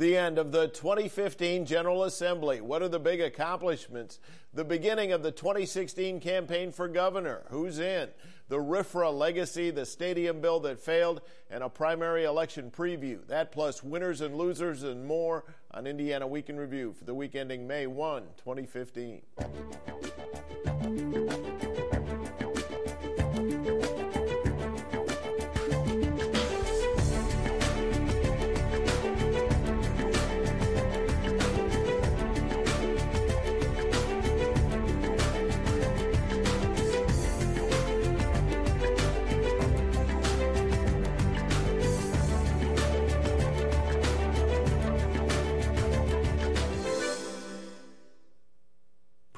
The end of the 2015 General Assembly. What are the big accomplishments? The beginning of the 2016 campaign for governor. Who's in? The RFRA legacy, the stadium bill that failed, and a primary election preview. That plus winners and losers and more on Indiana Week in Review for the week ending May 1, 2015.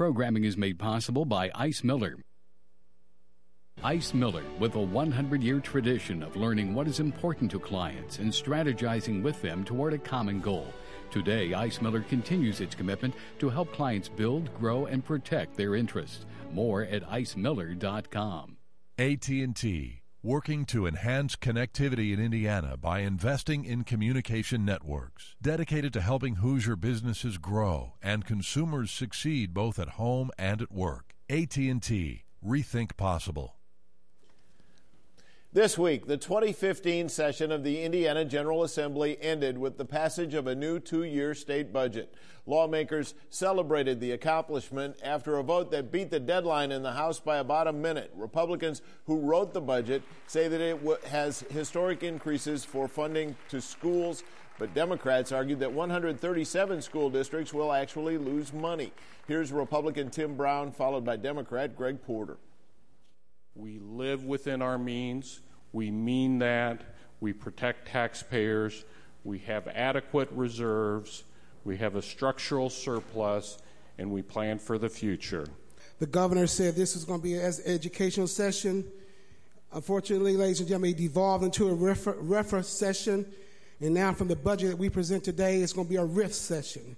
Programming is made possible by Ice Miller. Ice Miller, with a 100 year tradition of learning what is important to clients and strategizing with them toward a common goal. Today, Ice Miller continues its commitment to help clients build, grow, and protect their interests. More at icemiller.com. AT&T working to enhance connectivity in Indiana by investing in communication networks, dedicated to helping Hoosier businesses grow and consumers succeed both at home and at work. AT&T, rethink possible. This week, the 2015 session of the Indiana General Assembly ended with the passage of a new two year state budget. Lawmakers celebrated the accomplishment after a vote that beat the deadline in the House by about a minute. Republicans who wrote the budget say that it has historic increases for funding to schools, but Democrats argued that 137 school districts will actually lose money. Here's Republican Tim Brown, followed by Democrat Greg Porter. We live within our means. We mean that. We protect taxpayers. We have adequate reserves. We have a structural surplus, and we plan for the future. The governor said this was going to be an educational session. Unfortunately, ladies and gentlemen, it devolved into a RFRA session. And now, from the budget that we present today, it's going to be a RIF session.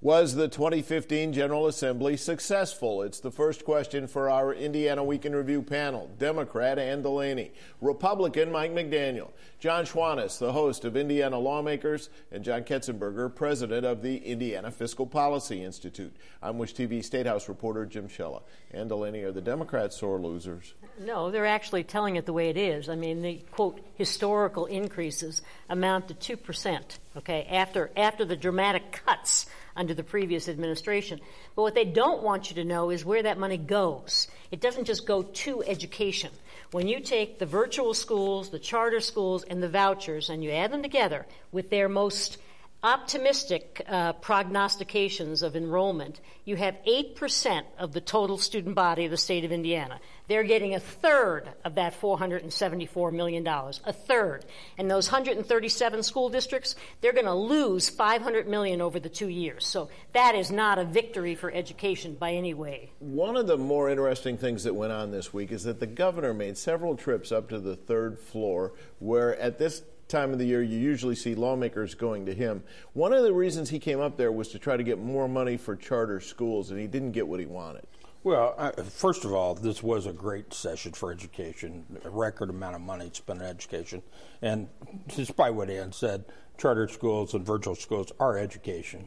Was the 2015 General Assembly successful? It's the first question for our Indiana Week in Review panel. Democrat Ann Delaney, Republican Mike McDaniel, John Schwantes, the host of Indiana Lawmakers, and John Ketzenberger, president of the Indiana Fiscal Policy Institute. I'm WISH-TV State House reporter Jim Shella. Ann Delaney, are the Democrats sore losers? No, they're actually telling it the way it is. I mean, the quote historical increases amount to 2%, okay, after after the dramatic cuts under the previous administration. But what they don't want you to know is where that money goes. It doesn't just go to education. When you take the virtual schools, the charter schools, and the vouchers, and you add them together with their most optimistic uh, prognostications of enrollment, you have 8% of the total student body of the state of Indiana. They're getting a third of that $474 million, a third. And those 137 school districts, they're going to lose 500 million over the two years. So that is not a victory for education by any way. One of the more interesting things that went on this week is that the governor made several trips up to the third floor, where at this time of the year, you usually see lawmakers going to him. One of the reasons he came up there was to try to get more money for charter schools, and he didn't get what he wanted. Well, I, first of all, this was a great session for education, a record amount of money spent on education. And despite what Ann said, charter schools and virtual schools are education.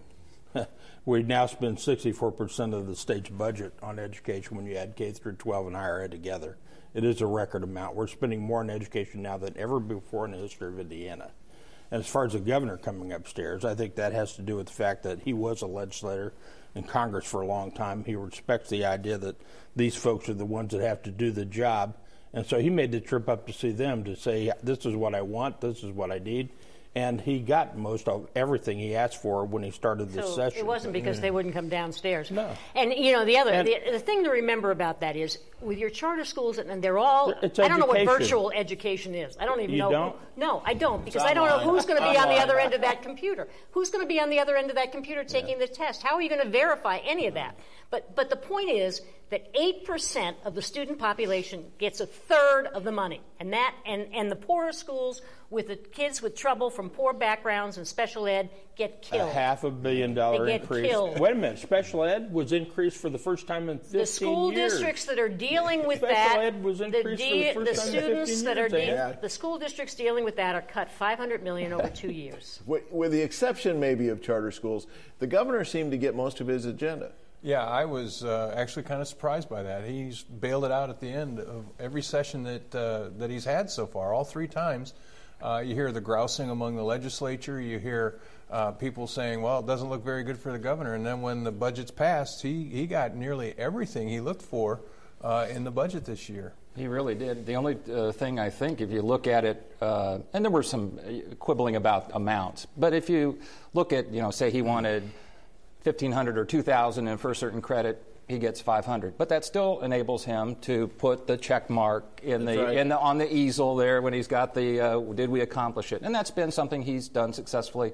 we now spend 64% of the state's budget on education when you add K through 12 and higher ed together. It is a record amount. We're spending more on education now than ever before in the history of Indiana. And as far as the governor coming upstairs, I think that has to do with the fact that he was a legislator in Congress for a long time. He respects the idea that these folks are the ones that have to do the job. And so he made the trip up to see them to say, this is what I want, this is what I need and he got most of everything he asked for when he started this so session. It wasn't because mm. they wouldn't come downstairs. No. And you know the other the, the, thing to remember about that is with your charter schools and they're all I don't know what virtual education is. I don't even you know. Don't? No, I don't because I don't know who's going to be on the other end of that computer. Who's going to be on the other end of that computer taking yeah. the test? How are you going to verify any of that? But but the point is that 8% of the student population gets a third of the money. And that and, and the poorer schools with the kids with trouble from poor backgrounds and special ed get killed. A half a billion dollar They get increase. killed. Wait a minute, special ed was increased for the first time in 15 the school years. districts that are dealing with Special that, ed was the, increased for the first the time in 15 that years, they de- had. the school districts dealing with that are cut 500 million over two years. With, with the exception maybe of charter schools, the governor seemed to get most of his agenda. Yeah, I was uh, actually kind of surprised by that. He's bailed it out at the end of every session that uh, that he's had so far, all three times. Uh, you hear the grousing among the legislature. You hear uh, people saying, "Well, it doesn't look very good for the governor." And then when the budget's passed, he he got nearly everything he looked for uh, in the budget this year. He really did. The only uh, thing I think, if you look at it, uh, and there were some uh, quibbling about amounts, but if you look at, you know, say he wanted 1,500 or 2,000, and for a certain credit, he gets 500. But that still enables him to put the check mark in the, right. in the on the easel there when he's got the uh, did we accomplish it? And that's been something he's done successfully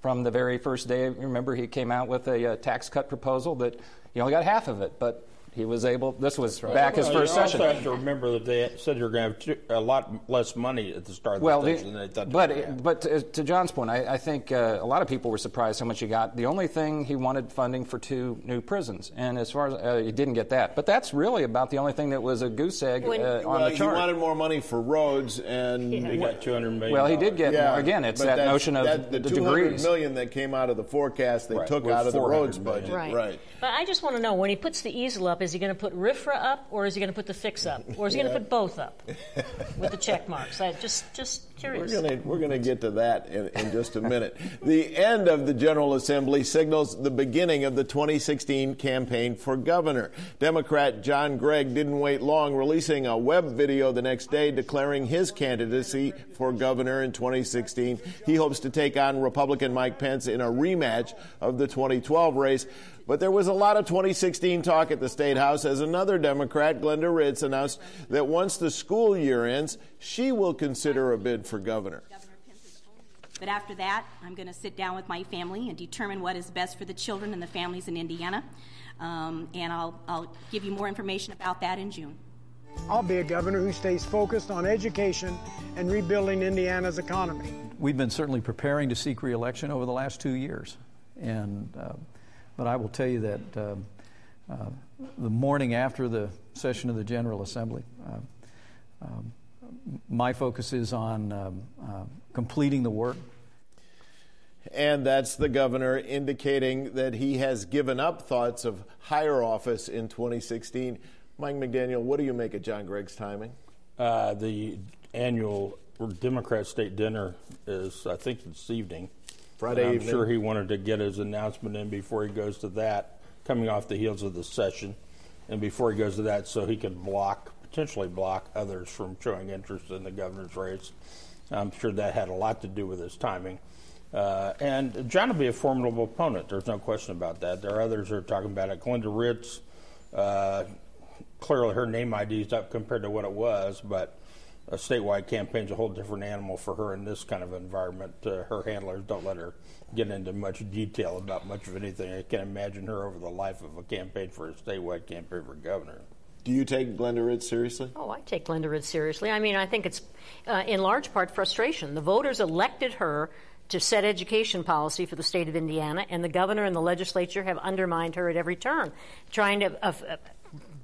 from the very first day. Remember, he came out with a uh, tax cut proposal that he only got half of it, but he was able. This was back his Well, first you session. also have to remember that they said you're going to have a lot less money at the start of Well, the the, session than they thought. but were gonna but to, to John's point, I, I think uh, a lot of people were surprised how much he got. The only thing he wanted funding for two new prisons, and as far as uh, he didn't get that, but that's really about the only thing that was a goose egg When- uh, on well, the he wanted more money for roads and. they got 200 million. well, he did get Yeah, more. Again, it's but that notion of that, the the 200 degrees. million that came out of the forecast they Right, took out of the roads million. budget. Right. right. But I just want to know when he puts the easel up, is he going to put RFRA up or is he going to put the fix up? Or is he going to put both up with the check marks? I just, just We're curious. going we're gonna get to that in, in just a minute. the end of the General Assembly signals the beginning of the 2016 campaign for governor. Democrat John Gregg didn't wait long, releasing a web video the next day declaring his candidacy for governor in 2016. He hopes to take on Republican Mike Pence in a rematch of the 2012 race. But there was a lot of 2016 talk at the State House as another Democrat, Glenda Ritz, announced that once the school year ends, she will consider a bid for governor. Governor Pence's own. But after that, I'm going to sit down with my family and determine what is best for the children and the families in Indiana. Um, and I'll, I'll give you more information about that in June. I'll be a governor who stays focused on education and rebuilding Indiana's economy. We've been certainly preparing to seek reelection over the last two years. And, uh, but I will tell you that uh, uh, the morning after the session of the General Assembly, uh, um, my focus is on um, uh, completing the work. And that's the governor indicating that he has given up thoughts of higher office in 2016. Mike McDaniel, what do you make of John Gregg's timing? Uh, the annual Democrat state dinner is, I think, this evening. Friday And I'm evening. sure he wanted to get his announcement in before he goes to that, coming off the heels of the session, and before he goes to that, so he could block, potentially block others from showing interest in the governor's race. I'm sure that had a lot to do with his timing. Uh, and John will be a formidable opponent. There's no question about that. There are others who are talking about it. Glenda Ritz, uh, clearly her name ID is up compared to what it was, but a statewide campaign's a whole different animal for her in this kind of environment. Uh, her handlers don't let her get into much detail about much of anything. I can imagine her over the life of a campaign for a statewide campaign for governor. Do you take Glenda Ritz seriously? Oh, I take Glenda Ritz seriously. I mean, I think it's uh, in large part frustration. The voters elected her to set education policy for the state of Indiana, and the governor and the legislature have undermined her at every turn, trying to uh, uh,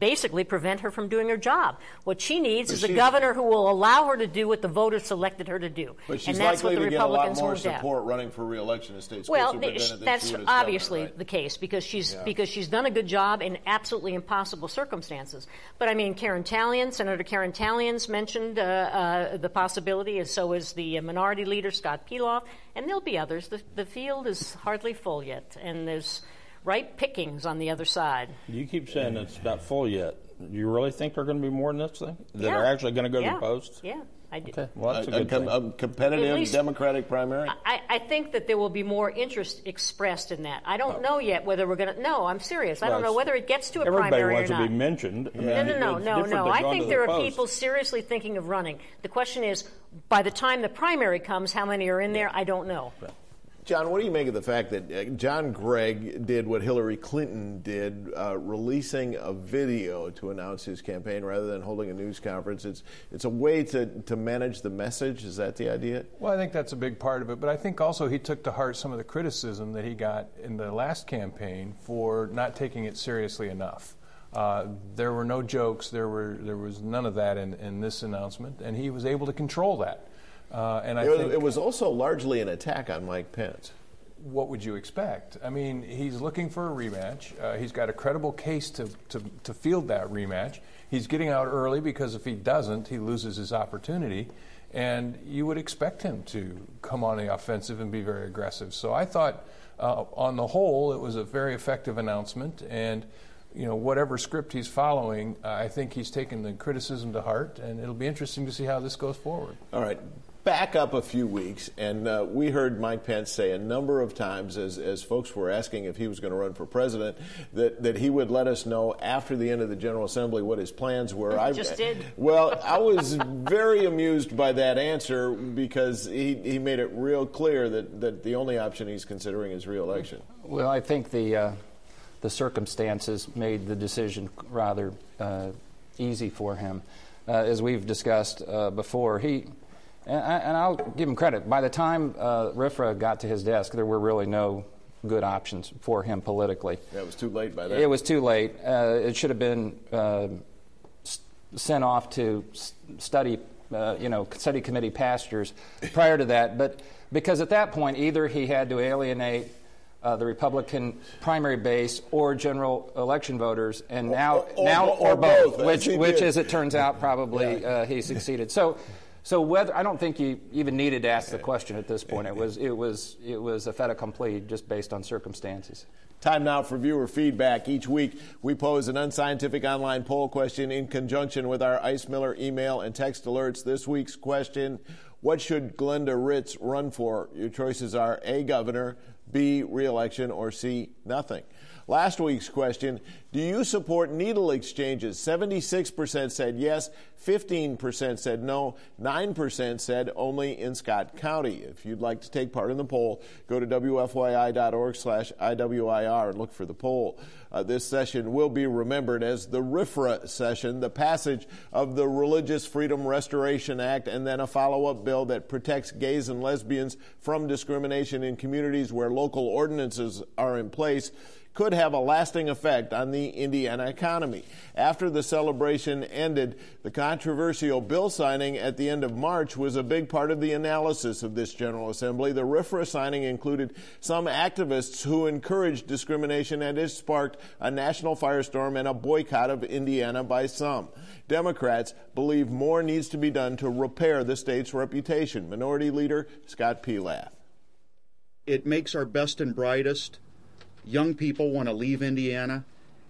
basically prevent her from doing her job. What she needs But is a governor who will allow her to do what the voters selected her to do. But she's and that's likely what the to get a lot Republicans more support running for reelection as state Well, she that's obviously governor, right? the case because she's Yeah. because she's done a good job in absolutely impossible circumstances. But I mean, Karen Tallian, Senator Karen Tallian's mentioned uh, uh, the possibility, and so is the uh, minority leader Scott Pelath, and there'll be others. The, the field is hardly full yet, and there's ripe pickings on the other side. You keep saying it's not full yet. Do you really think there are going to be more than this thing that Yeah. are actually going to go yeah. to the post? Yeah, I do. Okay, well that's a, a, good com- thing. a competitive least- Democratic primary? I, I think that there will be more interest expressed in that. I don't oh. know yet whether we're going to. No, I'm serious. I don't know whether it gets to a Everybody primary wants or to be mentioned. I mean, No, no, no, no, no. I think there the are post. people seriously thinking of running. The question is, by the time the primary comes, how many are in there? I don't know. John, what do you make of the fact that uh, John Gregg did what Hillary Clinton did, uh, releasing a video to announce his campaign rather than holding a news conference? It's it's a way to, to manage the message. Is that the idea? Well, I think that's a big part of it, but I think also he took to heart some of the criticism that he got in the last campaign for not taking it seriously enough. Uh, there were no jokes. There were there was none of that in, in this announcement, and he was able to control that. Uh, and I it, think it was also largely an attack on Mike Pence. What would you expect? I mean, he's looking for a rematch. Uh, he's got a credible case to, to, to field that rematch. He's getting out early because if he doesn't, he loses his opportunity. And you would expect him to come on the offensive and be very aggressive. So I thought, uh, on the whole, it was a very effective announcement. And you know, whatever script he's following, I think he's taken the criticism to heart, and it'll be interesting to see how this goes forward. All right back up a few weeks, and uh, we heard Mike Pence say a number of times, as, as folks were asking if he was going to run for president, that, that he would let us know after the end of the General Assembly what his plans were. I just did. Well, I was very amused by that answer because he, he made it real clear that, that the only option he's considering is reelection. Well, I think the uh, the circumstances made the decision rather uh, easy for him. Uh, as we've discussed uh, before, he and, I, will give him credit. By the time uh, RFRA got to his desk, there were really no good options for him politically. Yeah, it was too late by then. It was too late. Uh, it should have been uh, sent off to study, uh, you know, study committee pastures prior to that. But because at that point, either he had to alienate uh, the Republican primary base or general election voters, and now or, or, now or, or both, both, which which, as it turns out, probably yeah. uh, he succeeded. So so whether I don't think you even needed to ask the question at this point. It was it was it was a fait accompli just based on circumstances. Time now for viewer feedback. Each week, we pose an unscientific online poll question in conjunction with our Ice Miller email and text alerts. This week's question What should Glenda Ritz run for? Your choices are A, governor, B, reelection, or C, nothing. Last week's question Do you support needle exchanges? 76% said yes, 15% said no, 9% said only in Scott County. If you'd like to take part in the poll, go to WFYI.org slash IWIR and look for the poll. Uh, this session will be remembered as the RFRA session, the passage of the Religious Freedom Restoration Act, and then a follow up bill that protects gays and lesbians from discrimination in communities where local ordinances are in place could have a lasting effect on the Indiana economy. After the celebration ended, the controversial bill signing at the end of March was a big part of the analysis of this General Assembly. The RFRA signing included some activists who encouraged discrimination and it sparked a national firestorm and a boycott of Indiana by some. Democrats believe more needs to be done to repair the state's reputation. Minority Leader Scott Pelath. It makes our best and brightest Young people want to leave Indiana.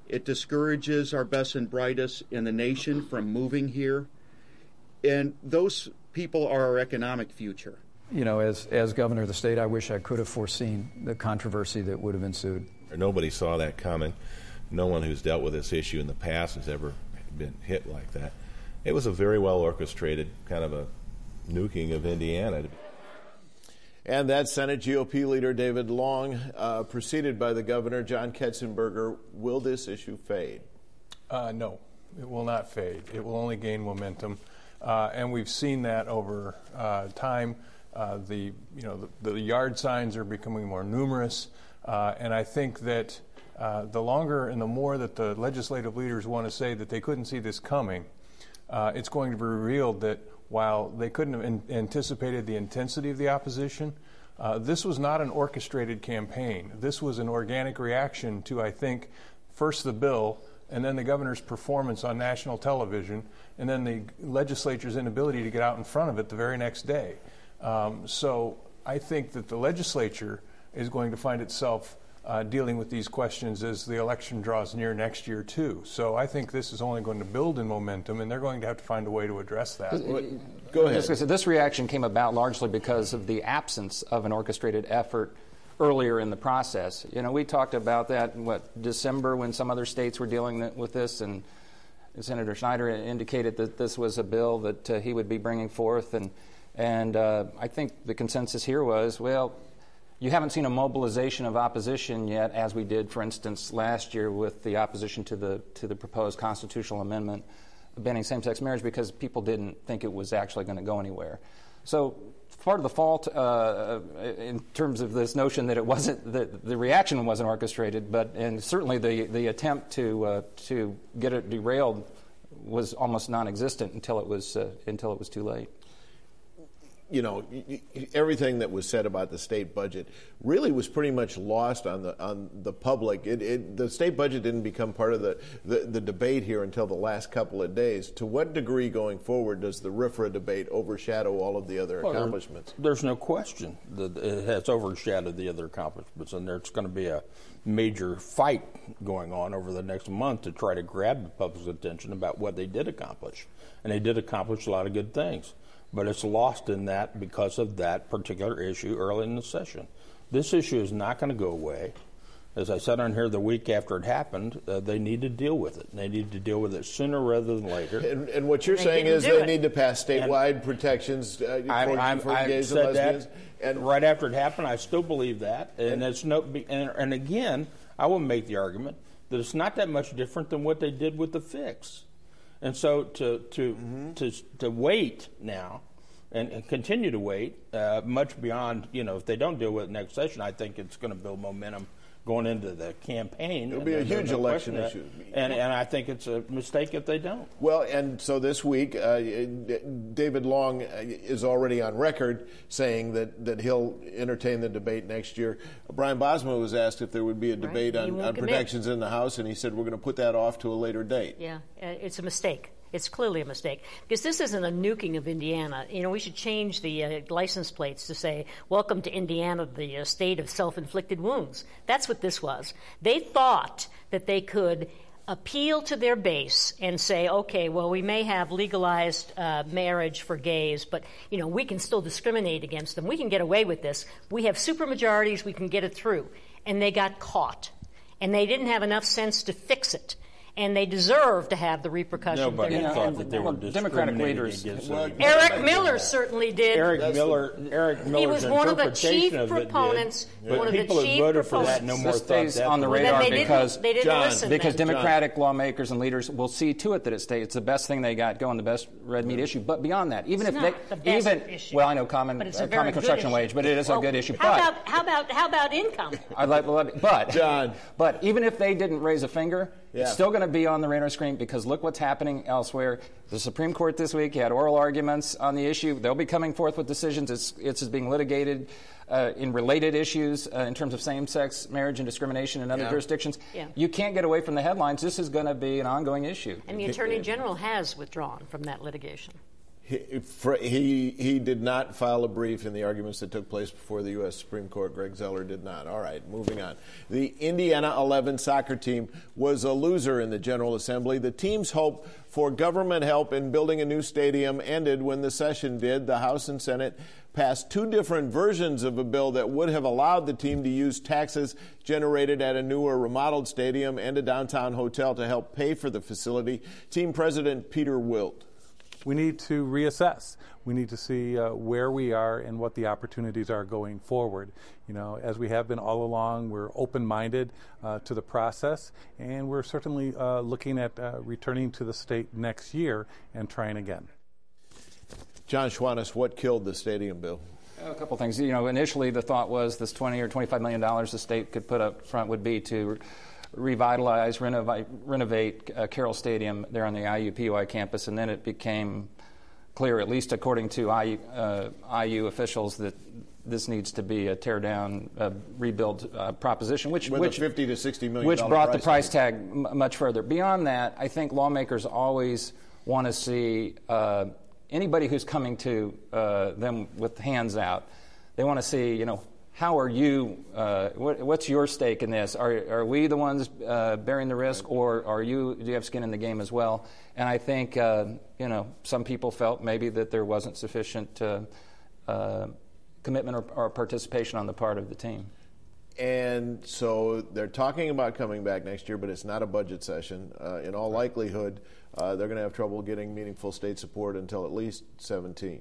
It discourages our best and brightest in the nation from moving here. And those people are our economic future. You know, as, as governor of the state, I wish I could have foreseen the controversy that would have ensued. Nobody saw that coming. No one who's dealt with this issue in the past has ever been hit like that. It was a very well orchestrated kind of a nuking of Indiana. And that Senate GOP leader David Long, uh, preceded by the governor John Ketzenberger. Will this issue fade? Uh, no, it will not fade. It will only gain momentum, uh, and we've seen that over uh, time. Uh, the you know the, the, yard signs are becoming more numerous, uh, and I think that the longer and the more that the legislative leaders want to say that they couldn't see this coming, it's going to be revealed that while they couldn't have in- anticipated the intensity of the opposition, uh, this was not an orchestrated campaign. This was an organic reaction to, I think, first the bill, and then the governor's performance on national television, and then the legislature's inability to get out in front of it the very next day. Um, so I think that the legislature is going to find itself uh, dealing with these questions as the election draws near next year, too. So I think this is only going to build in momentum, and they're going to have to find a way to address that. Go ahead. This, this reaction came about largely because of the absence of an orchestrated effort earlier in the process. You know, we talked about that in what December when some other states were dealing with this, and Senator Schneider indicated that this was a bill that uh, he would be bringing forth, and and uh, I think the consensus here was, well, you haven't seen a mobilization of opposition yet, as we did, for instance, last year with the opposition to the to the proposed constitutional amendment banning same-sex marriage, because people didn't think it was actually going to go anywhere. So part of the fault uh, in terms of this notion that it wasn't that the reaction wasn't orchestrated, but and certainly the the attempt to uh, to get it derailed was almost non-existent until it was uh, until it was too late you know, everything that was said about the state budget really was pretty much lost on the on the public. It, it, the state budget didn't become part of the, the, the, debate here until the last couple of days. To what degree going forward does the RFRA debate overshadow all of the other well, accomplishments? there's no question that it has overshadowed the other accomplishments, and there's going to be a major fight going on over the next month to try to grab the public's attention about what they did accomplish. And they did accomplish a lot of good things but it's lost in that because of that particular issue early in the session. This issue is not going to go away. As I said on here the week after it happened, uh, they need to deal with it. They need to deal with it sooner rather than later. And, and what you're saying is they it. need to pass statewide and protections uh, I, for, I, for I, gays and lesbians. That, and right after it happened, I still believe that. And, and, no, and, and again, I will make the argument that it's not that much different than what they did with the fix. And so to to mm-hmm. to to wait now and, and continue to wait uh, much beyond, you know, if they don't deal with it next session, I think it's going to build momentum going into the campaign. It'll be a huge no election issue. And, and I think it's a mistake if they don't. Well, and so this week, uh, David Long uh, is already on record saying that, that he'll entertain the debate next year. Brian Bosma was asked if there would be a debate right. on, on protections in the House, and he said we're going to put that off to a later date. Yeah, uh, it's a mistake. It's clearly a mistake because this isn't a nuking of Indiana. You know, we should change the uh, license plates to say, Welcome to Indiana, the uh, state of self inflicted wounds. That's what this was. They thought that they could appeal to their base and say, okay, well, we may have legalized uh, marriage for gays, but you know, we can still discriminate against them. We can get away with this. We have supermajorities. We can get it through. And they got caught, and they didn't have enough sense to fix it and they deserve to have the repercussions. Nobody you know, thought that they were Democratic leaders. Well, Eric Miller certainly did. Eric Miller. Eric Miller's He was one of the chief proponents. Did, one of the chief voted for that no more this stays on the radar well, because they didn't John, listen because then. Democratic John. lawmakers and leaders will see to it that it stays. It's the best thing they got going, the best red meat issue. But beyond that, even it's if they the even issue. well, I know common uh, common construction wage, but it is well, a good issue. How but about how about how about income? I'd like, but John, but even if they didn't raise a finger yeah. It's still going to be on the radar screen because look what's happening elsewhere. The Supreme Court this week had oral arguments on the issue. They'll be coming forth with decisions. It's, it's being litigated uh, in related issues uh, in terms of same sex marriage and discrimination in other yeah. jurisdictions. Yeah. You can't get away from the headlines. This is going to be an ongoing issue. And the Attorney General has withdrawn from that litigation. He, he, did not file a brief in the arguments that took place before the U.S. Supreme Court. Greg Zoeller did not. All right, moving on. The Indiana 11 soccer team was a loser in the General Assembly. The team's hope for government help in building a new stadium ended when the session did. The House and Senate passed two different versions of a bill that would have allowed the team to use taxes generated at a new or remodeled stadium and a downtown hotel to help pay for the facility. Team President Peter Wilt we need to reassess. We need to see uh, where we are and what the opportunities are going forward. You know, as we have been all along, we're open-minded uh, to the process, and we're certainly uh, looking at uh, returning to the state next year and trying again. John Schwantes, what killed the stadium bill? A couple things. You know, initially the thought was this 20 or 25 million dollars the state could put up front would be to revitalize, renovate, renovate uh, Carroll Stadium there on the IUPUI campus, and then it became clear, at least according to IU, uh, IU officials, that this needs to be a tear down, uh, rebuild uh, proposition, which With which 50 to 60 million, which brought price the price tag, m- much further. Beyond that, I think lawmakers always want to see uh, anybody who's coming to uh, them with hands out. They want to see, you know, how are you, uh, what, what's your stake in this? Are, are we the ones uh, bearing the risk, or are you, do you have skin in the game as well? And I think, uh, you know, some people felt maybe that there wasn't sufficient uh, uh, commitment or, or, participation on the part of the team. And so they're talking about coming back next year, but it's not a budget session. Uh, in all likelihood, they're going to have trouble getting meaningful state support until at least 17.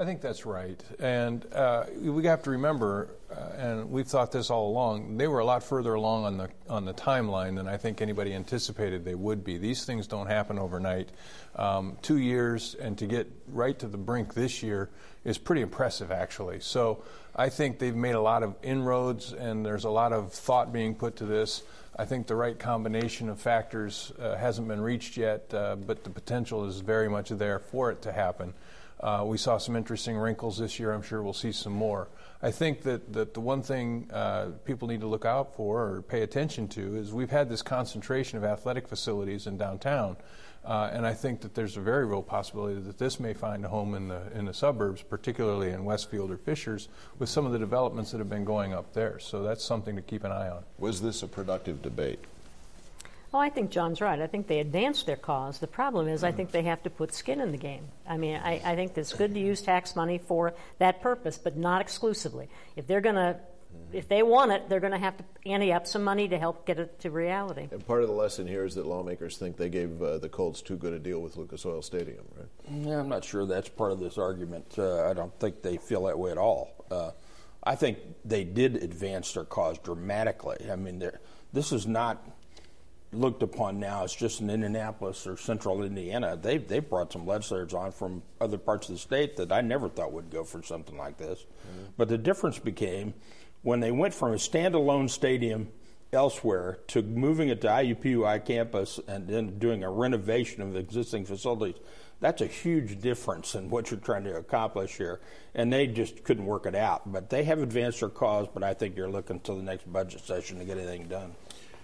I think that's right. And uh, we have to remember, uh, and we've thought this all along, they were a lot further along on the, on the timeline than I think anybody anticipated they would be. These things don't happen overnight. Um, two years, and to get right to the brink this year is pretty impressive, actually. So I think they've made a lot of inroads, and there's a lot of thought being put to this. I think the right combination of factors uh, hasn't been reached yet, uh, but the potential is very much there for it to happen. Uh, we saw some interesting wrinkles this year. I'm sure we'll see some more. I think that, that the one thing uh, people need to look out for or pay attention to is we've had this concentration of athletic facilities in downtown. Uh, and I think that there's a very real possibility that this may find a home in the in the suburbs, particularly in Westfield or Fishers, with some of the developments that have been going up there. So that's something to keep an eye on. Was this a productive debate? Oh, I think John's right. I think they advanced their cause. The problem is, I think they have to put skin in the game. I mean, I, I think it's good to use tax money for that purpose, but not exclusively. If they're going to if they want it, they're going to have to ante up some money to help get it to reality. And part of the lesson here is that lawmakers think they gave uh, the Colts too good a deal with Lucas Oil Stadium, right? Yeah, I'm not sure that's part of this argument. Uh, I don't think they feel that way at all. Uh, I think they did advance their cause dramatically. I mean, this is not looked upon now as just in Indianapolis or central Indiana. They've, they brought some legislators on from other parts of the state that I never thought would go for something like this. Mm-hmm. But the difference became when they went from a standalone stadium elsewhere to moving it to IUPUI campus and then doing a renovation of existing facilities. That's a huge difference in what you're trying to accomplish here. And they just couldn't work it out. But they have advanced their cause, but I think you're looking until the next budget session to get anything done.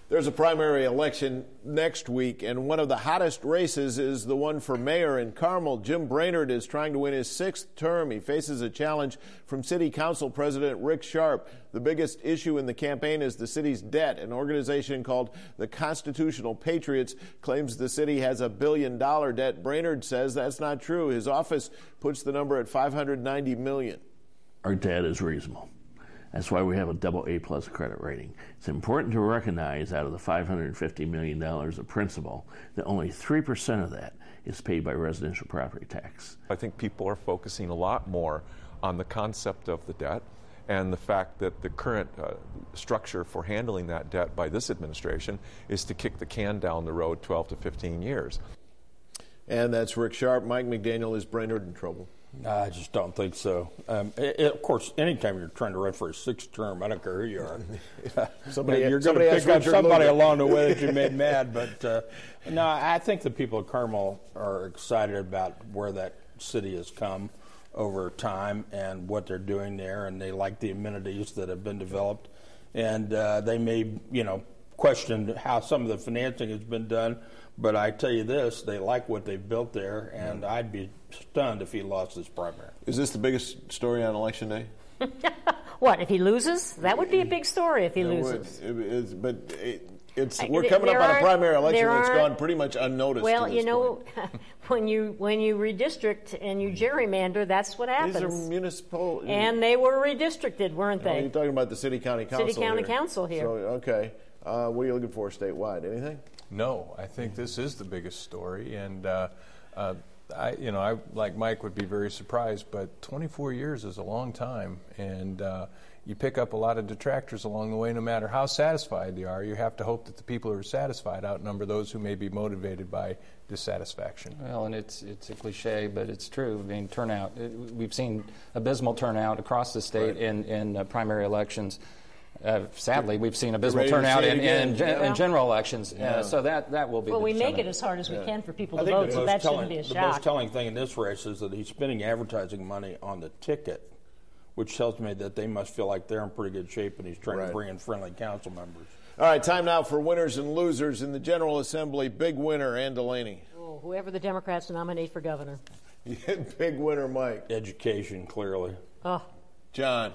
There's a primary election next week, and one of the hottest races is the one for mayor in Carmel. Jim Brainard is trying to win his sixth term. He faces a challenge from City Council President Rick Sharp. The biggest issue in the campaign is the city's debt. An organization called the Constitutional Patriots claims the city has a billion dollar debt. Brainard says that's not true. His office puts the number at 590 million. Our debt is reasonable. That's why we have a double A plus credit rating. It's important to recognize out of the $550 million of principal that only 3% of that is paid by residential property tax. I think people are focusing a lot more on the concept of the debt and the fact that the current uh, structure for handling that debt by this administration is to kick the can down the road 12 to 15 years. And that's Rick Sharp. Mike McDaniel is Brainard in trouble. I just don't think so. Um, it, it, of course, anytime you're trying to run for a sixth term, I don't care who you are. somebody, you're going to pick up somebody along the way that you made mad. But uh, no, I think the people of Carmel are excited about where that city has come over time and what they're doing there, and they like the amenities that have been developed. And uh, they may, you know, question how some of the financing has been done but I tell you this, they like what they've built there, and yeah. I'd be stunned if he lost this primary. Is this the biggest story on election day? what if he loses? That would be a big story if he loses. It, but it, it's we're coming up on a primary election that's gone pretty much unnoticed. Well, you know, when you when you redistrict and you gerrymander, that's what happens. These are municipal, and they were redistricted, weren't they? you're talking about the city county council. City county here. council here. So okay, uh, what are you looking for statewide? Anything? No, I think this is the biggest story, and uh, uh, I, you know, I like Mike would be very surprised, but 24 years is a long time, and uh, you pick up a lot of detractors along the way. No matter how satisfied they are, you have to hope that the people who are satisfied outnumber those who may be motivated by dissatisfaction. Well, and it's it's a cliche, but it's true. I mean, turnout. We've seen abysmal turnout across the state right. in in uh, primary elections. Uh, sadly, we've seen abysmal turnout in, in, yeah. in, general elections. Uh, yeah. Uh, so that, that will be. Well, we make it as hard as we yeah. can for people to vote, so that telling, shouldn't be a shock. The most telling thing in this race is that he's spending advertising money on the ticket, which tells me that they must feel like they're in pretty good shape, and he's trying right. to bring in friendly council members. All right, time now for winners and losers in the General Assembly. Big winner, Ann Delaney. Oh, whoever the Democrats nominate for governor. Big winner, Mike. Education, clearly. Oh. John.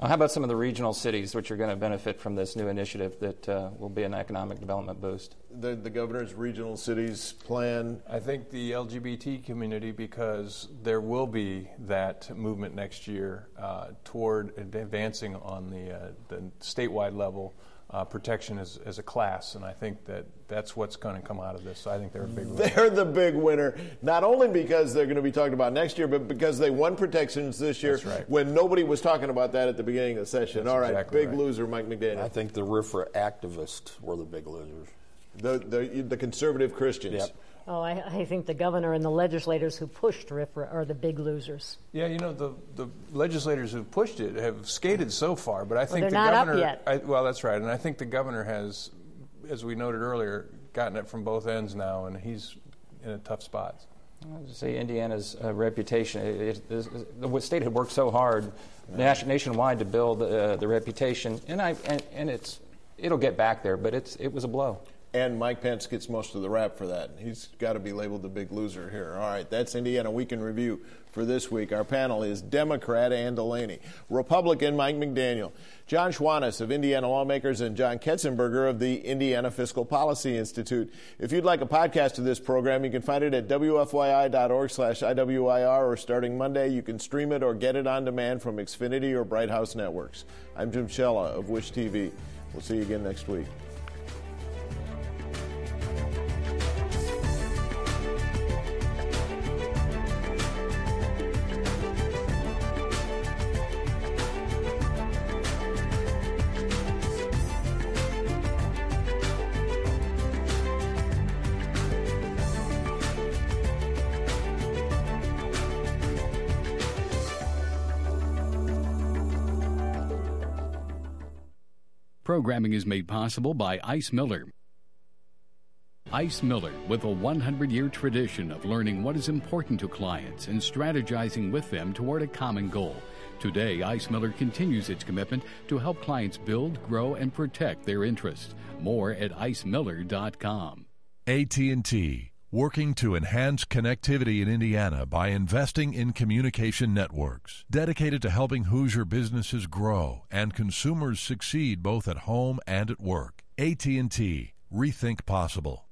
Uh, how about some of the regional cities which are going to benefit from this new initiative that uh, will be an economic development boost? The, the, governor's regional cities plan? I think the LGBT community, because there will be that movement next year uh, toward advancing on the, uh, the statewide level uh, protection as, as a class, and I think that that's what's going to come out of this. So I think they're a big winner. They're the big winner, not only because they're going to be talked about next year, but because they won protections this year right. when nobody was talking about that at the beginning of the session. That's All right, exactly big right. loser, Mike McDaniel. I think the RFRA activists were the big losers. The, the, the conservative Christians. Yep. Oh, I, I think the governor and the legislators who pushed RFRA are the big losers. Yeah, you know the the legislators who pushed it have skated so far, but I think they're the not up governor. yet. I, well, that's right, and I think the governor has, as we noted earlier, gotten it from both ends now, and he's in a tough spot. I'll just say Indiana's uh, reputation. It, it, it, the state had worked so hard nation, nationwide to build uh, the reputation, and I and, and it's it'll get back there, but it's it was a blow. And Mike Pence gets most of the rap for that. He's got to be labeled the big loser here. All right, that's Indiana Week in Review for this week. Our panel is Democrat Ann Delaney, Republican Mike McDaniel, John Schwantes of Indiana Lawmakers, and John Ketzenberger of the Indiana Fiscal Policy Institute. If you'd like a podcast of this program, you can find it at wfyi.org slash IWIR, or starting Monday, you can stream it or get it on demand from Xfinity or Bright House Networks. I'm Jim Shella of WISH-TV. We'll see you again next week. Programming is made possible by Ice Miller. Ice Miller, with a 100 year tradition of learning what is important to clients and strategizing with them toward a common goal. Today, Ice Miller continues its commitment to help clients build, grow, and protect their interests. More at icemiller.com. AT&T, working to enhance connectivity in Indiana by investing in communication networks, dedicated to helping Hoosier businesses grow and consumers succeed both at home and at work. AT&T, rethink possible.